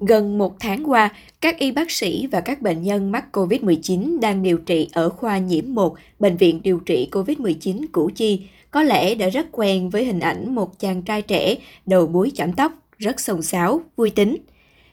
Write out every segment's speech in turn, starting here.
Gần một tháng qua, các y bác sĩ và các bệnh nhân mắc COVID-19 đang điều trị ở khoa nhiễm 1, Bệnh viện điều trị COVID-19 Củ Chi, có lẽ đã rất quen với hình ảnh một chàng trai trẻ đầu búi chạm tóc, rất sồng sáo, vui tính.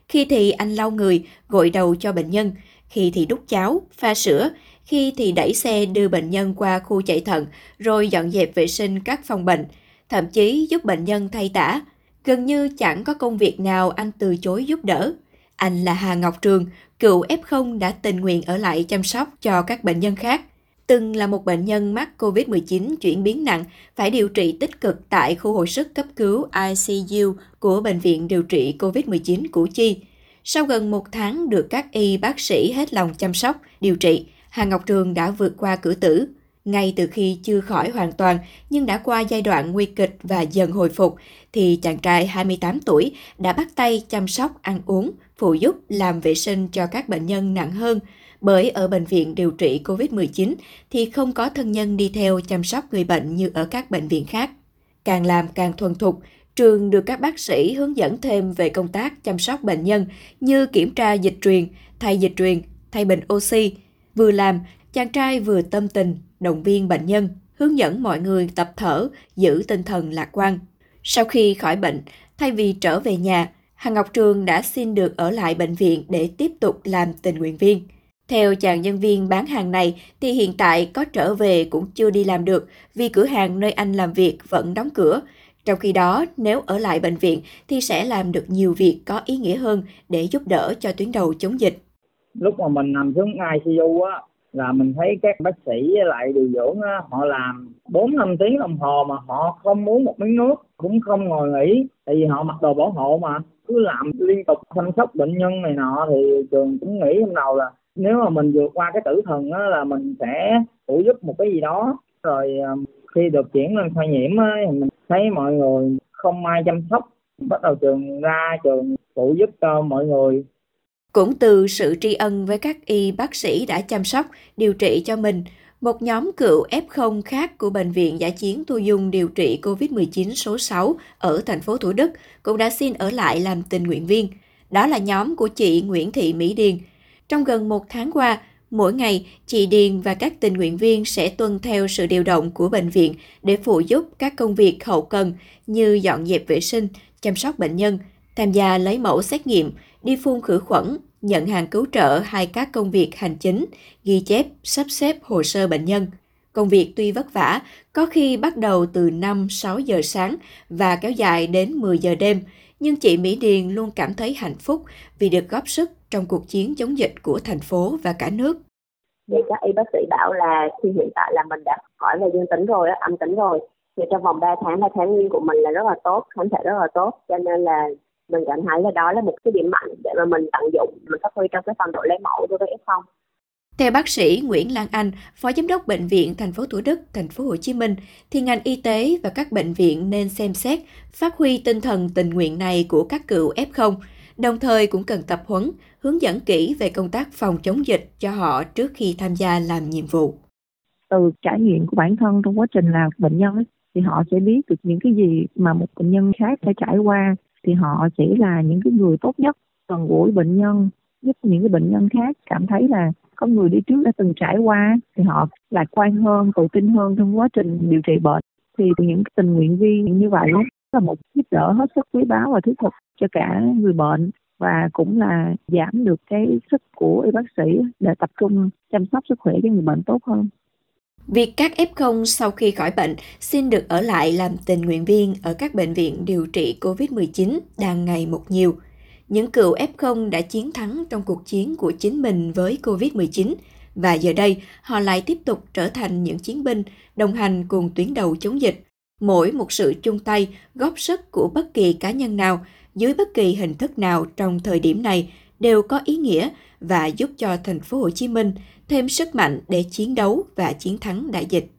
Khi thì anh lau người, gội đầu cho bệnh nhân, khi thì đút cháo, pha sữa, khi thì đẩy xe đưa bệnh nhân qua khu chạy thận, rồi dọn dẹp vệ sinh các phòng bệnh, thậm chí giúp bệnh nhân thay tả, Gần như chẳng có công việc nào anh từ chối giúp đỡ. Anh là Hà Ngọc Trường, cựu F0 đã tình nguyện ở lại chăm sóc cho các bệnh nhân khác. Từng là một bệnh nhân mắc COVID-19 chuyển biến nặng, phải điều trị tích cực tại khu hồi sức cấp cứu ICU của Bệnh viện điều trị COVID-19 Củ Chi. Sau gần một tháng được các y bác sĩ hết lòng chăm sóc, điều trị, Hà Ngọc Trường đã vượt qua cửa tử. Ngay từ khi chưa khỏi hoàn toàn nhưng đã qua giai đoạn nguy kịch và dần hồi phục, thì chàng trai 28 tuổi đã bắt tay chăm sóc ăn uống, phụ giúp làm vệ sinh cho các bệnh nhân nặng hơn. Bởi ở bệnh viện điều trị COVID-19 thì không có thân nhân đi theo chăm sóc người bệnh như ở các bệnh viện khác. Càng làm càng thuần thục, trường được các bác sĩ hướng dẫn thêm về công tác chăm sóc bệnh nhân như kiểm tra dịch truyền, thay dịch truyền, thay bình oxy. Vừa làm, chàng trai vừa tâm tình, động viên bệnh nhân, hướng dẫn mọi người tập thở, giữ tinh thần lạc quan. Sau khi khỏi bệnh, thay vì trở về nhà, Hà Ngọc Trường đã xin được ở lại bệnh viện để tiếp tục làm tình nguyện viên. Theo chàng nhân viên bán hàng này thì hiện tại có trở về cũng chưa đi làm được vì cửa hàng nơi anh làm việc vẫn đóng cửa. Trong khi đó, nếu ở lại bệnh viện thì sẽ làm được nhiều việc có ý nghĩa hơn để giúp đỡ cho tuyến đầu chống dịch. Lúc mà mình nằm xuống ICU á, là mình thấy các bác sĩ lại điều dưỡng họ làm bốn năm tiếng đồng hồ mà họ không muốn một miếng nước cũng không ngồi nghỉ tại vì họ mặc đồ bảo hộ mà. Cứ làm liên tục chăm sóc bệnh nhân này nọ thì trường cũng nghĩ trong đầu là nếu mà mình vượt qua cái tử thần á, là mình sẽ phụ giúp một cái gì đó. Rồi ờ, khi được chuyển lên khoa nhiễm á, thì mình thấy mọi người không ai chăm sóc. Bắt đầu trường ra trường phụ giúp cho mọi người cũng từ sự tri ân với các y bác sĩ đã chăm sóc, điều trị cho mình, một nhóm cựu F0 khác của Bệnh viện Giả chiến Thu Dung điều trị COVID-19 số 6 ở thành phố Thủ Đức cũng đã xin ở lại làm tình nguyện viên. Đó là nhóm của chị Nguyễn Thị Mỹ Điền. Trong gần một tháng qua, mỗi ngày, chị Điền và các tình nguyện viên sẽ tuân theo sự điều động của bệnh viện để phụ giúp các công việc hậu cần như dọn dẹp vệ sinh, chăm sóc bệnh nhân, tham gia lấy mẫu xét nghiệm, đi phun khử khuẩn, nhận hàng cứu trợ hay các công việc hành chính, ghi chép, sắp xếp hồ sơ bệnh nhân. Công việc tuy vất vả, có khi bắt đầu từ 5-6 giờ sáng và kéo dài đến 10 giờ đêm, nhưng chị Mỹ Điền luôn cảm thấy hạnh phúc vì được góp sức trong cuộc chiến chống dịch của thành phố và cả nước. Thì các y bác sĩ bảo là khi hiện tại là mình đã khỏi là dương tính rồi, âm tính rồi. Thì trong vòng 3 tháng, 3 tháng nguyên của mình là rất là tốt, kháng thể rất là tốt. Cho nên là mình cảm thấy là đó là một cái điểm mạnh để mà mình tận dụng mình phát huy trong cái phần độ lấy mẫu đối với F0. Theo bác sĩ Nguyễn Lan Anh, Phó Giám đốc Bệnh viện thành phố Thủ Đức, thành phố Hồ Chí Minh, thì ngành y tế và các bệnh viện nên xem xét phát huy tinh thần tình nguyện này của các cựu F0, đồng thời cũng cần tập huấn, hướng dẫn kỹ về công tác phòng chống dịch cho họ trước khi tham gia làm nhiệm vụ. Từ trải nghiệm của bản thân trong quá trình làm bệnh nhân thì họ sẽ biết được những cái gì mà một bệnh nhân khác phải trải qua thì họ sẽ là những cái người tốt nhất, gần gũi, bệnh nhân, giúp những cái bệnh nhân khác cảm thấy là có người đi trước đã từng trải qua, thì họ lạc quan hơn, tự tin hơn trong quá trình điều trị bệnh thì những tình nguyện viên như vậy là một giúp đỡ hết sức quý báu và thiết thực cho cả người bệnh và cũng là giảm được cái sức của y bác sĩ để tập trung chăm sóc sức khỏe cho người bệnh tốt hơn. Việc các F0 sau khi khỏi bệnh xin được ở lại làm tình nguyện viên ở các bệnh viện điều trị COVID-19 đang ngày một nhiều. Những cựu F0 đã chiến thắng trong cuộc chiến của chính mình với COVID-19 và giờ đây họ lại tiếp tục trở thành những chiến binh đồng hành cùng tuyến đầu chống dịch. Mỗi một sự chung tay, góp sức của bất kỳ cá nhân nào dưới bất kỳ hình thức nào trong thời điểm này đều có ý nghĩa và giúp cho thành phố Hồ Chí Minh thêm sức mạnh để chiến đấu và chiến thắng đại dịch.